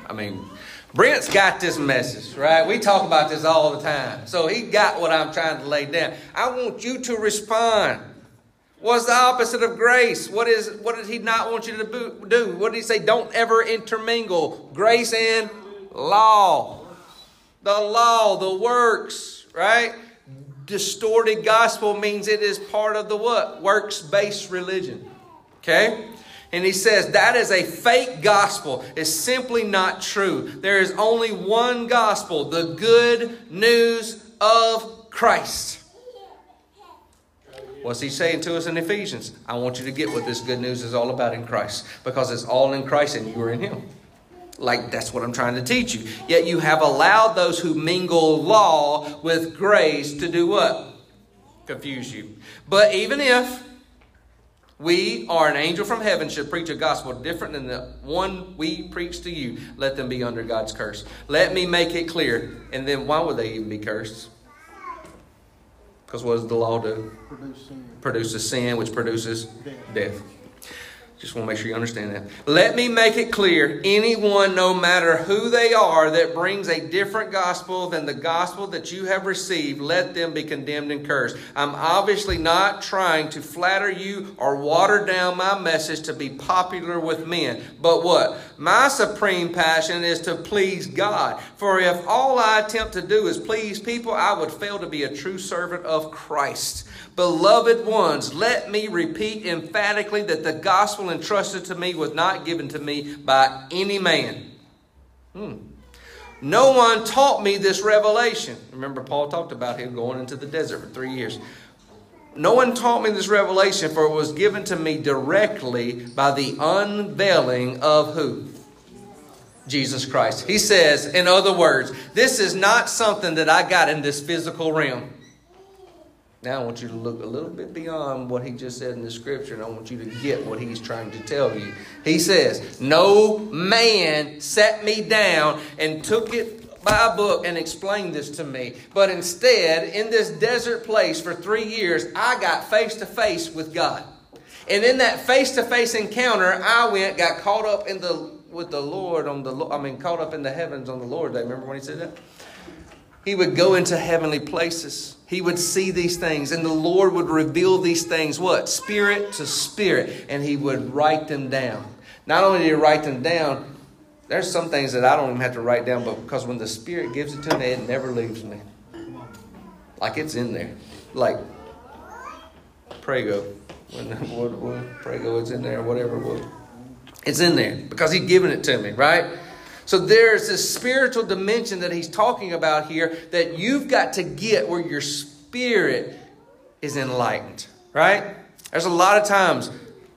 I mean, Brent's got this message, right? We talk about this all the time. So he got what I'm trying to lay down. I want you to respond. What's the opposite of grace? What is what did he not want you to do? What did he say? Don't ever intermingle grace and law. The law, the works, right? Distorted gospel means it is part of the what? Works-based religion. Okay? And he says that is a fake gospel. It's simply not true. There is only one gospel, the good news of Christ. What's he saying to us in Ephesians? I want you to get what this good news is all about in Christ because it's all in Christ and you are in him. Like that's what I'm trying to teach you. Yet you have allowed those who mingle law with grace to do what? Confuse you. But even if we are an angel from heaven should preach a gospel different than the one we preach to you. Let them be under God's curse. Let me make it clear. And then why would they even be cursed? Because what does the law do? Produce sin. Produces sin, which produces Death. death. Just want to make sure you understand that. Let me make it clear anyone, no matter who they are, that brings a different gospel than the gospel that you have received, let them be condemned and cursed. I'm obviously not trying to flatter you or water down my message to be popular with men. But what? My supreme passion is to please God. For if all I attempt to do is please people, I would fail to be a true servant of Christ. Beloved ones, let me repeat emphatically that the gospel entrusted to me was not given to me by any man. Hmm. No one taught me this revelation. Remember, Paul talked about him going into the desert for three years. No one taught me this revelation, for it was given to me directly by the unveiling of who? Jesus Christ. He says, in other words, this is not something that I got in this physical realm. Now I want you to look a little bit beyond what he just said in the scripture, and I want you to get what he's trying to tell you. He says, No man sat me down and took it by a book and explained this to me. But instead, in this desert place for three years, I got face to face with God. And in that face to face encounter, I went, got caught up in the with the Lord on the I mean caught up in the heavens on the Lord. Day. Remember when he said that? He would go into heavenly places. He would see these things, and the Lord would reveal these things, what? Spirit to spirit, and He would write them down. Not only did He write them down, there's some things that I don't even have to write down, but because when the Spirit gives it to me, it never leaves me. Like it's in there. Like, Prego. When, what, Prego, it's in there, whatever was. It's in there because He's given it to me, right? So there's this spiritual dimension that he's talking about here that you've got to get where your spirit is enlightened, right? There's a lot of times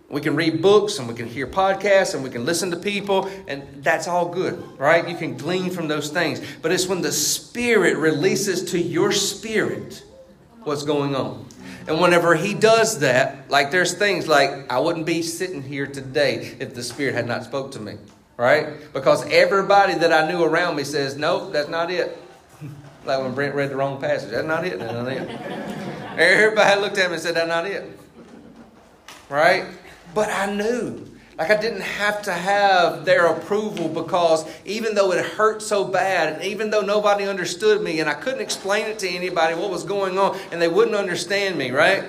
we can read books and we can hear podcasts and we can listen to people, and that's all good, right? You can glean from those things. But it's when the Spirit releases to your spirit what's going on. And whenever he does that, like there's things like I wouldn't be sitting here today if the Spirit had not spoke to me right? Because everybody that I knew around me says, nope, that's not it. <laughs> like when Brent read the wrong passage, that's not it, that's not it. Everybody looked at me and said, that's not it. Right? But I knew. Like I didn't have to have their approval because even though it hurt so bad, and even though nobody understood me, and I couldn't explain it to anybody what was going on, and they wouldn't understand me, right?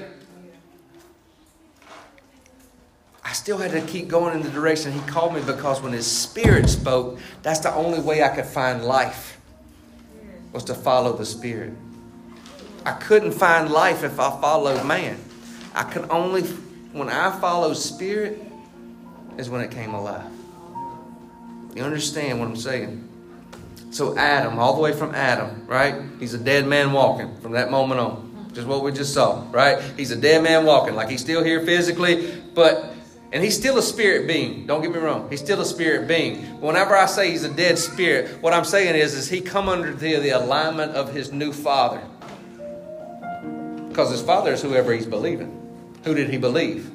I still had to keep going in the direction He called me because when His Spirit spoke, that's the only way I could find life. was to follow the Spirit. I couldn't find life if I followed man. I could only, when I followed Spirit, is when it came alive. You understand what I'm saying? So, Adam, all the way from Adam, right? He's a dead man walking from that moment on. Just what we just saw, right? He's a dead man walking. Like he's still here physically, but and he's still a spirit being. Don't get me wrong. He's still a spirit being. Whenever I say he's a dead spirit, what I'm saying is, is he come under the, the alignment of his new father. Because his father is whoever he's believing. Who did he believe?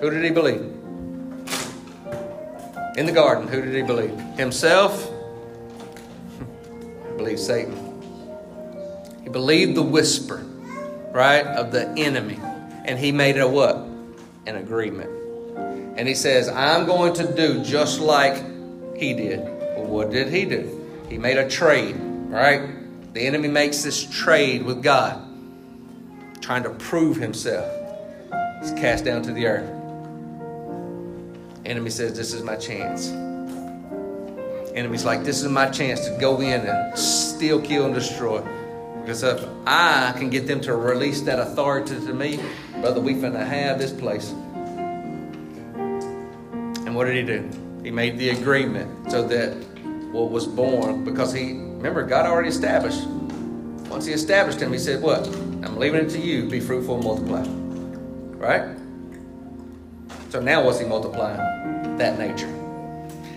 Who did he believe? In the garden, who did he believe? Himself? <laughs> He believed Satan. He believed the whisper, right, of the enemy. And he made a what? An agreement. And he says, I'm going to do just like he did. Well, what did he do? He made a trade, right? The enemy makes this trade with God, trying to prove himself. He's cast down to the earth. Enemy says, This is my chance. Enemy's like, This is my chance to go in and steal, kill, and destroy. Because if I can get them to release that authority to me, brother, we finna have this place. And what did he do? He made the agreement so that what was born, because he, remember, God already established. Once he established him, he said, What? I'm leaving it to you. Be fruitful and multiply. Right? So now what's he multiplying? That nature.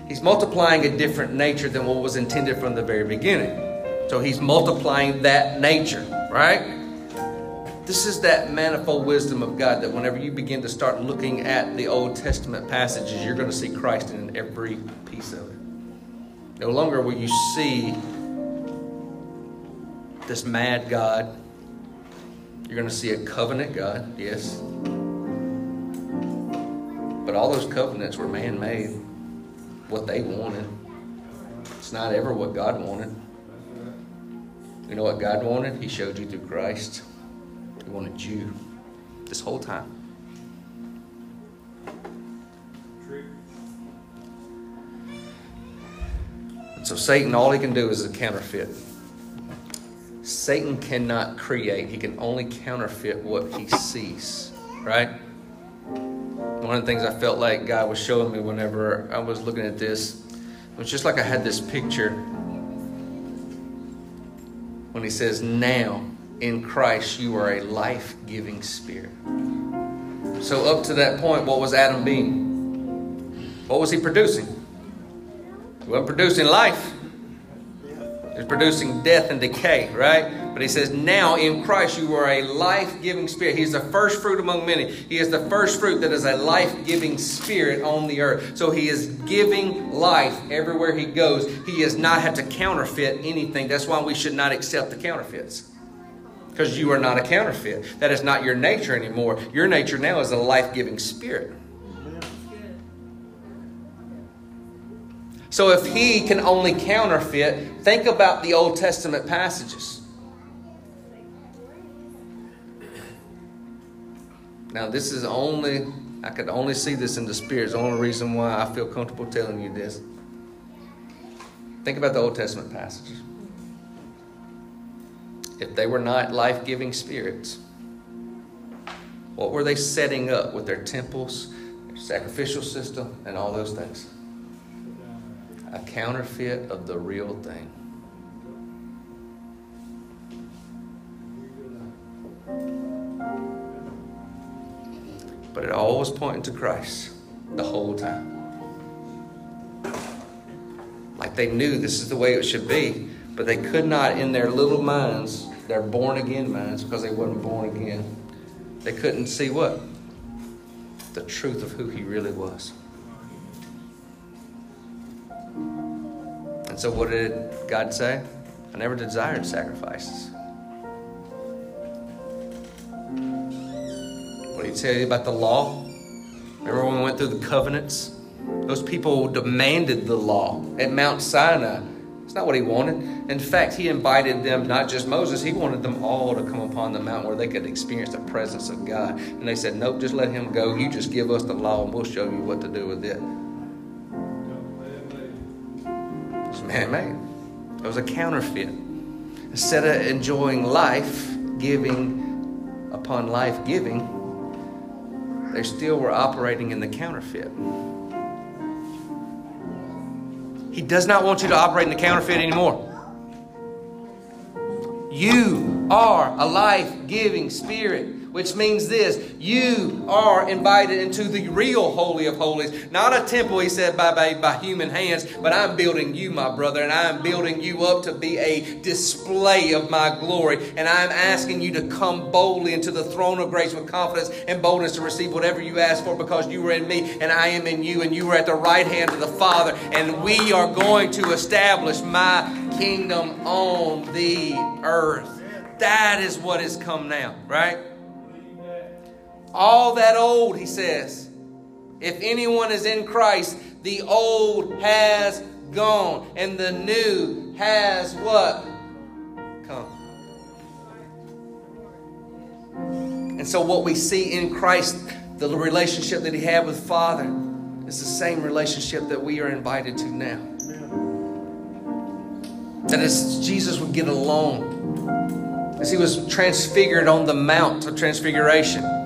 He's multiplying a different nature than what was intended from the very beginning. So he's multiplying that nature, right? This is that manifold wisdom of God that whenever you begin to start looking at the Old Testament passages, you're going to see Christ in every piece of it. No longer will you see this mad God. You're going to see a covenant God, yes. But all those covenants were man made, what they wanted. It's not ever what God wanted. You know what God wanted? He showed you through Christ. He wanted you this whole time. So Satan, all he can do is a counterfeit. Satan cannot create, he can only counterfeit what he sees, right? One of the things I felt like God was showing me whenever I was looking at this it was just like I had this picture when he says, Now in Christ you are a life giving spirit. So, up to that point, what was Adam being? What was he producing? He wasn't producing life. He was producing death and decay, right? But he says, Now in Christ you are a life giving spirit. He's the first fruit among many. He is the first fruit that is a life giving spirit on the earth. So he is giving life everywhere he goes. He has not had to counterfeit anything. That's why we should not accept the counterfeits. Because you are not a counterfeit. That is not your nature anymore. Your nature now is a life giving spirit. So if he can only counterfeit, think about the Old Testament passages. Now, this is only, I could only see this in the Spirit. It's the only reason why I feel comfortable telling you this. Think about the Old Testament passages. If they were not life giving spirits, what were they setting up with their temples, their sacrificial system, and all those things? A counterfeit of the real thing. But it always pointing to Christ the whole time. Like they knew this is the way it should be, but they could not, in their little minds, their born again minds, because they wasn't born again, they couldn't see what? The truth of who he really was. So, what did God say? I never desired sacrifices. What did he tell you about the law? Remember when we went through the covenants? Those people demanded the law at Mount Sinai. It's not what he wanted. In fact, he invited them, not just Moses, he wanted them all to come upon the mountain where they could experience the presence of God. And they said, Nope, just let him go. You just give us the law and we'll show you what to do with it. It was a counterfeit. Instead of enjoying life, giving upon life giving, they still were operating in the counterfeit. He does not want you to operate in the counterfeit anymore. You are a life giving spirit which means this you are invited into the real Holy of Holies. Not a temple, he said, by, by, by human hands, but I'm building you, my brother, and I'm building you up to be a display of my glory. And I'm asking you to come boldly into the throne of grace with confidence and boldness to receive whatever you ask for because you were in me and I am in you, and you are at the right hand of the Father. And we are going to establish my kingdom on the earth. That is what has come now, right? All that old, he says. If anyone is in Christ, the old has gone, and the new has what? Come. And so, what we see in Christ, the relationship that he had with Father, is the same relationship that we are invited to now. That as Jesus would get alone, as he was transfigured on the Mount of Transfiguration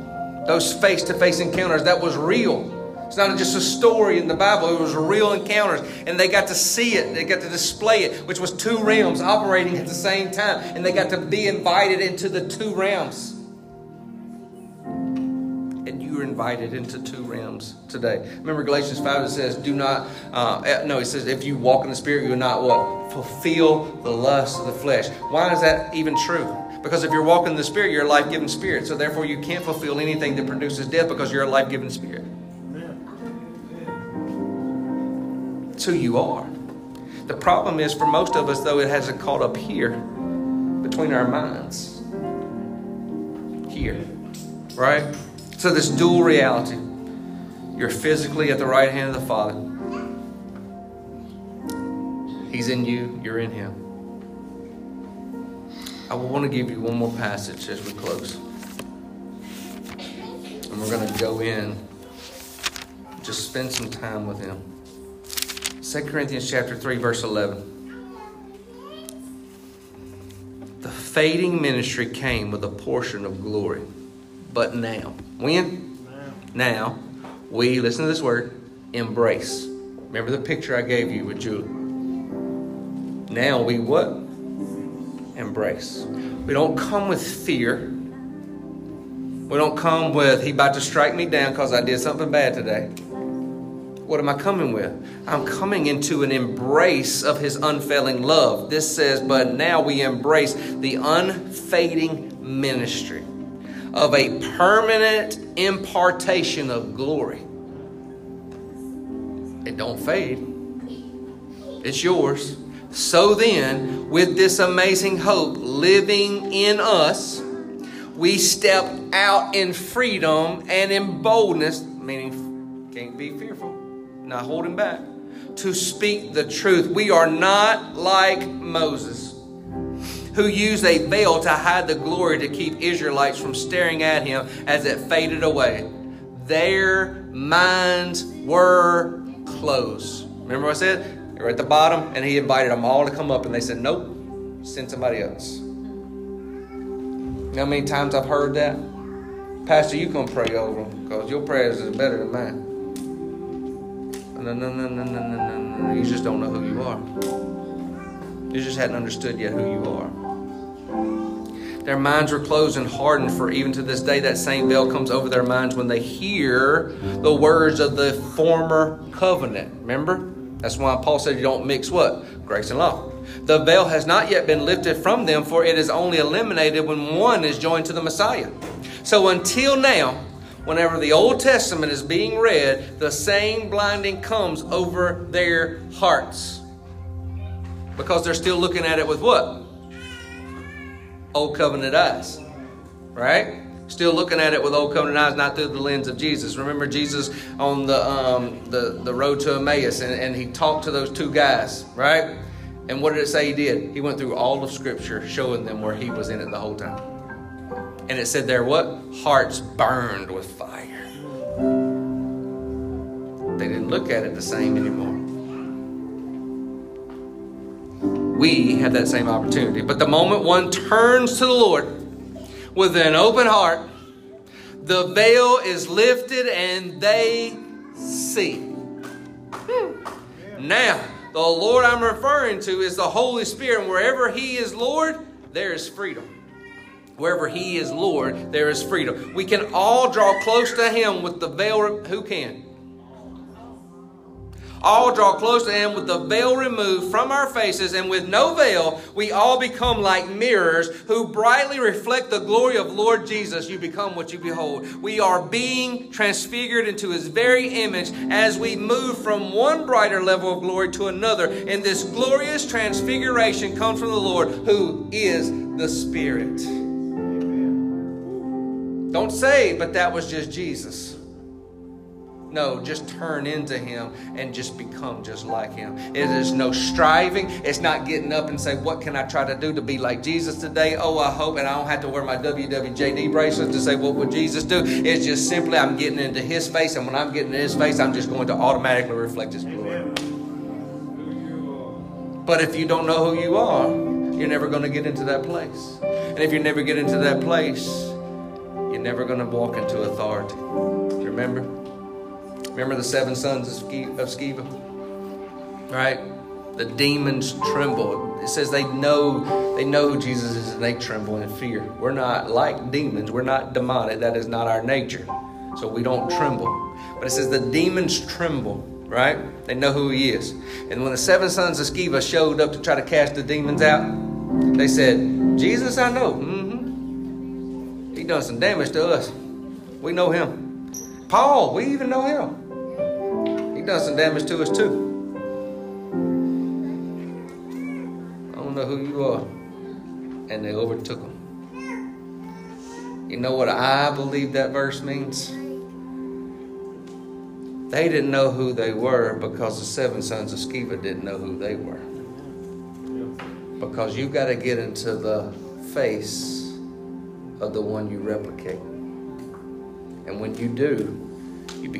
those face to face encounters, that was real. It's not just a story in the Bible, it was real encounters. And they got to see it, they got to display it, which was two realms operating at the same time. And they got to be invited into the two realms. And you are invited into two realms today. Remember Galatians 5, it says, Do not, uh, eh, no, it says, if you walk in the Spirit, you will not what? Fulfill the lust of the flesh. Why is that even true? Because if you're walking in the Spirit, you're a life giving spirit. So therefore, you can't fulfill anything that produces death because you're a life giving spirit. It's who you are. The problem is, for most of us, though, it hasn't caught up here between our minds. Here. Right? So, this dual reality. You're physically at the right hand of the Father. He's in you, you're in Him. I want to give you one more passage as we close. And we're going to go in, just spend some time with him. 2 Corinthians chapter 3 verse 11. The fading ministry came with a portion of glory. But now, when? Now, we, listen to this word, embrace. Remember the picture I gave you with Julie. Now we what? Embrace. We don't come with fear. We don't come with, he about to strike me down because I did something bad today. What am I coming with? I'm coming into an embrace of his unfailing love. This says, but now we embrace the unfading ministry of a permanent impartation of glory. It don't fade. It's yours. So then, with this amazing hope living in us, we step out in freedom and in boldness, meaning can't be fearful, not holding back, to speak the truth. We are not like Moses, who used a veil to hide the glory to keep Israelites from staring at him as it faded away. Their minds were closed. Remember what I said? They were at the bottom, and he invited them all to come up, and they said, Nope, send somebody else. You know how many times I've heard that? Pastor, you can pray over them because your prayers are better than mine. No, no, no, no, no, no, no, no. You just don't know who you are. You just hadn't understood yet who you are. Their minds were closed and hardened, for even to this day, that same veil comes over their minds when they hear the words of the former covenant. Remember? That's why Paul said you don't mix what? Grace and law. The veil has not yet been lifted from them, for it is only eliminated when one is joined to the Messiah. So until now, whenever the Old Testament is being read, the same blinding comes over their hearts. Because they're still looking at it with what? Old covenant eyes. Right? Still looking at it with old covenant eyes, not through the lens of Jesus. Remember Jesus on the um, the, the road to Emmaus, and, and he talked to those two guys, right? And what did it say he did? He went through all of Scripture, showing them where he was in it the whole time. And it said there, what? Hearts burned with fire. They didn't look at it the same anymore. we have that same opportunity. But the moment one turns to the Lord with an open heart, the veil is lifted and they see. Hmm. Now, the Lord I'm referring to is the Holy Spirit, and wherever He is Lord, there is freedom. Wherever He is Lord, there is freedom. We can all draw close to Him with the veil. Who can? All draw close to him with the veil removed from our faces, and with no veil, we all become like mirrors who brightly reflect the glory of Lord Jesus. You become what you behold. We are being transfigured into his very image as we move from one brighter level of glory to another. And this glorious transfiguration comes from the Lord, who is the Spirit. Don't say, but that was just Jesus. No, just turn into Him and just become just like Him. It is no striving. It's not getting up and say, What can I try to do to be like Jesus today? Oh, I hope, and I don't have to wear my WWJD bracelet to say, What would Jesus do? It's just simply, I'm getting into His face, and when I'm getting in His face, I'm just going to automatically reflect His glory. But if you don't know who you are, you're never going to get into that place. And if you never get into that place, you're never going to walk into authority. Remember? Remember the seven sons of Sceva? Right? The demons tremble. It says they know they know who Jesus is and they tremble in fear. We're not like demons. We're not demonic. That is not our nature. So we don't tremble. But it says the demons tremble, right? They know who he is. And when the seven sons of Sceva showed up to try to cast the demons out, they said, Jesus, I know. Mm-hmm. He done some damage to us. We know him. Paul, we even know him. Done some damage to us too. I don't know who you are. And they overtook him. You know what I believe that verse means? They didn't know who they were because the seven sons of Sceva didn't know who they were. Because you got to get into the face of the one you replicate. And when you do,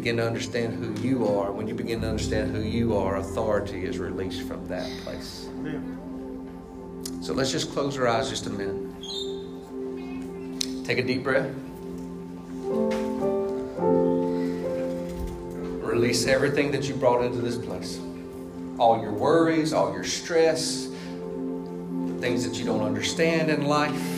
begin to understand who you are. When you begin to understand who you are, authority is released from that place. So let's just close our eyes just a minute. Take a deep breath. Release everything that you brought into this place. All your worries, all your stress, things that you don't understand in life.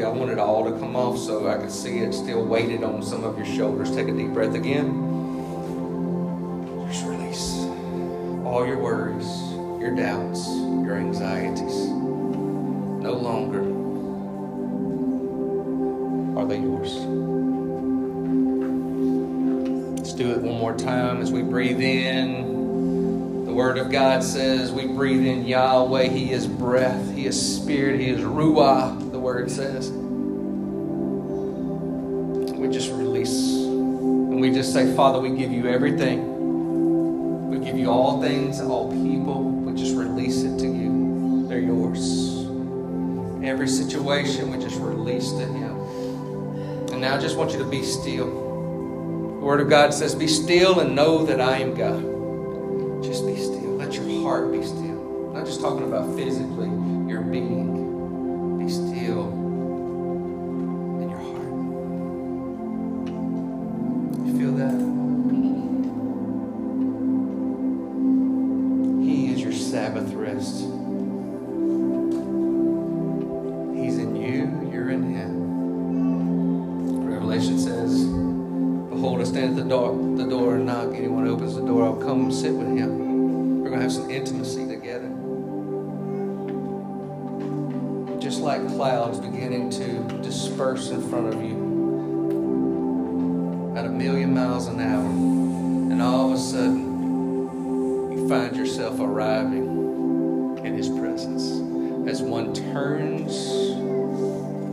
You. I wanted it all to come off so I could see it still weighted on some of your shoulders. Take a deep breath again. Just release all your worries, your doubts, your anxieties. No longer are they yours. Let's do it one more time as we breathe in. The Word of God says we breathe in Yahweh. He is breath, He is spirit, He is Ruah, Word says. We just release and we just say, Father, we give you everything. We give you all things, all people. We just release it to you. They're yours. Every situation, we just release to Him. And now I just want you to be still. The Word of God says, Be still and know that I am God. Just be still. Let your heart be still. I'm not just talking about physically, your being. Stand at the door, the door and knock. Anyone opens the door, I'll come sit with him we're going to have some intimacy together. Just like clouds beginning to disperse in front of you at a million miles an hour, and all of a sudden you find yourself arriving in His presence as one turns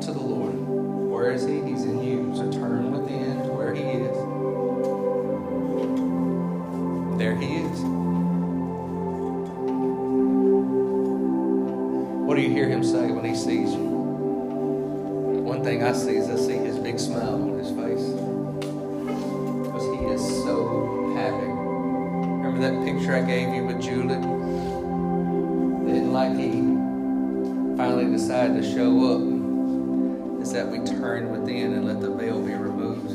to the Lord. Where is He? He's in you. sees you. One thing I see is I see his big smile on his face. Because he is so happy. Remember that picture I gave you with Julie? That like he finally decided to show up is that we turn within and let the veil be removed.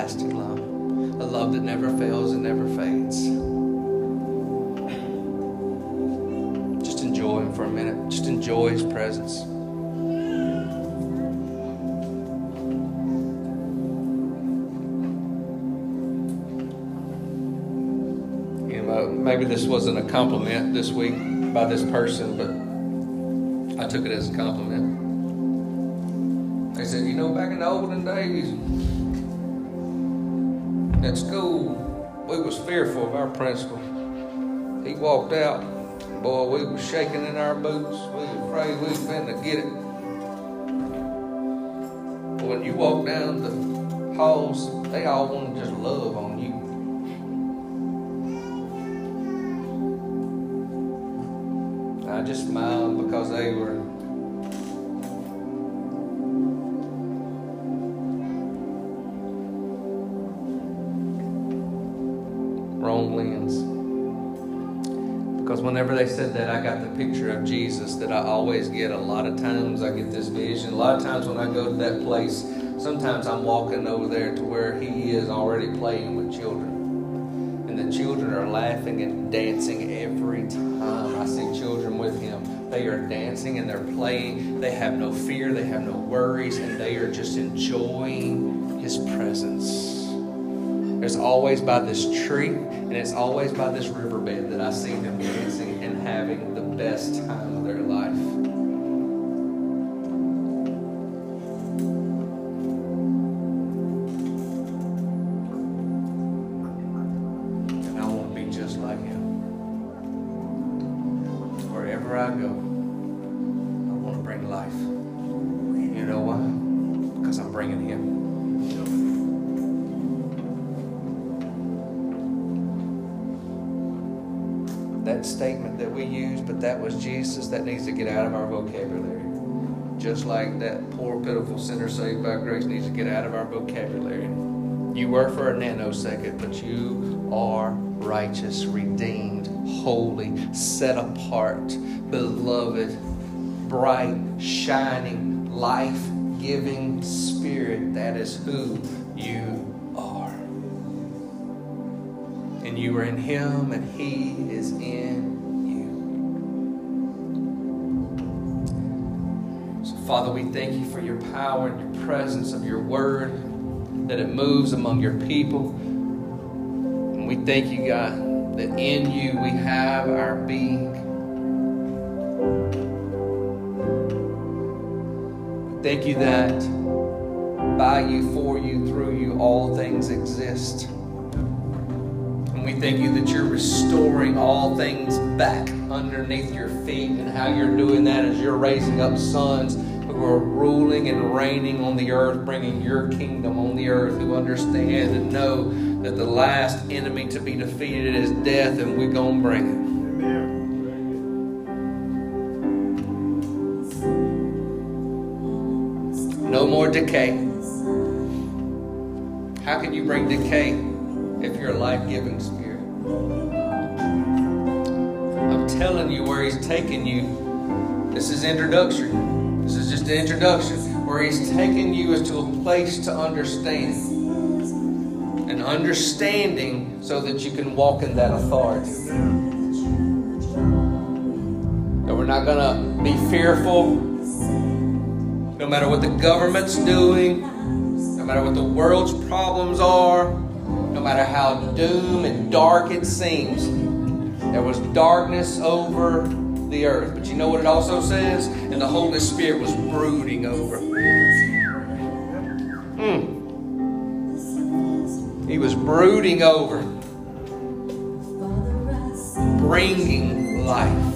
Everlasting love, a love that never fails and never fades. Just enjoy him for a minute. Just enjoy his presence. You know, uh, maybe this wasn't a compliment this week by this person, but I took it as a compliment. They said, you know, back in the olden days, at school, we was fearful of our principal. He walked out, boy, we was shaking in our boots. We was afraid we was finna get it. But when you walk down the halls, they all want to just love on you. I just smiled because they were Because whenever they said that, I got the picture of Jesus that I always get. A lot of times I get this vision. A lot of times when I go to that place, sometimes I'm walking over there to where He is already playing with children. And the children are laughing and dancing every time I see children with Him. They are dancing and they're playing. They have no fear, they have no worries, and they are just enjoying His presence. There's always by this tree, and it's always by this riverbed that I see them dancing and having the best time of their life. Jesus, that needs to get out of our vocabulary. Just like that poor, pitiful sinner saved by grace needs to get out of our vocabulary. You were for a nanosecond, but you are righteous, redeemed, holy, set apart, beloved, bright, shining, life giving spirit. That is who you are and you are in him and he is in Father, we thank you for your power and your presence of your word, that it moves among your people. And we thank you, God, that in you we have our being. Thank you that by you, for you, through you, all things exist. And we thank you that you're restoring all things back underneath your feet, and how you're doing that is you're raising up sons who are ruling and reigning on the earth, bringing your kingdom on the earth, who understand and know that the last enemy to be defeated is death, and we're going to bring it. Amen. No more decay. How can you bring decay if you're a life giving spirit? I'm telling you where He's taking you. This is introduction. An introduction. Where He's taking you is to a place to understand. And understanding so that you can walk in that authority. That we're not going to be fearful no matter what the government's doing, no matter what the world's problems are, no matter how doom and dark it seems, there was darkness over the earth. But you know what it also says? And the Holy Spirit was brooding over. Hmm. He was brooding over, bringing life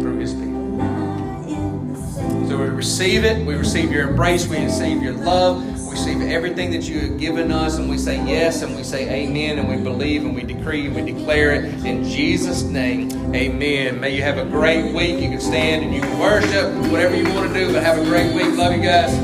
through His people. So we receive it. We receive your embrace. We receive your love. Receive everything that you have given us, and we say yes, and we say amen, and we believe, and we decree, and we declare it in Jesus' name. Amen. May you have a great week. You can stand and you can worship, whatever you want to do, but have a great week. Love you guys.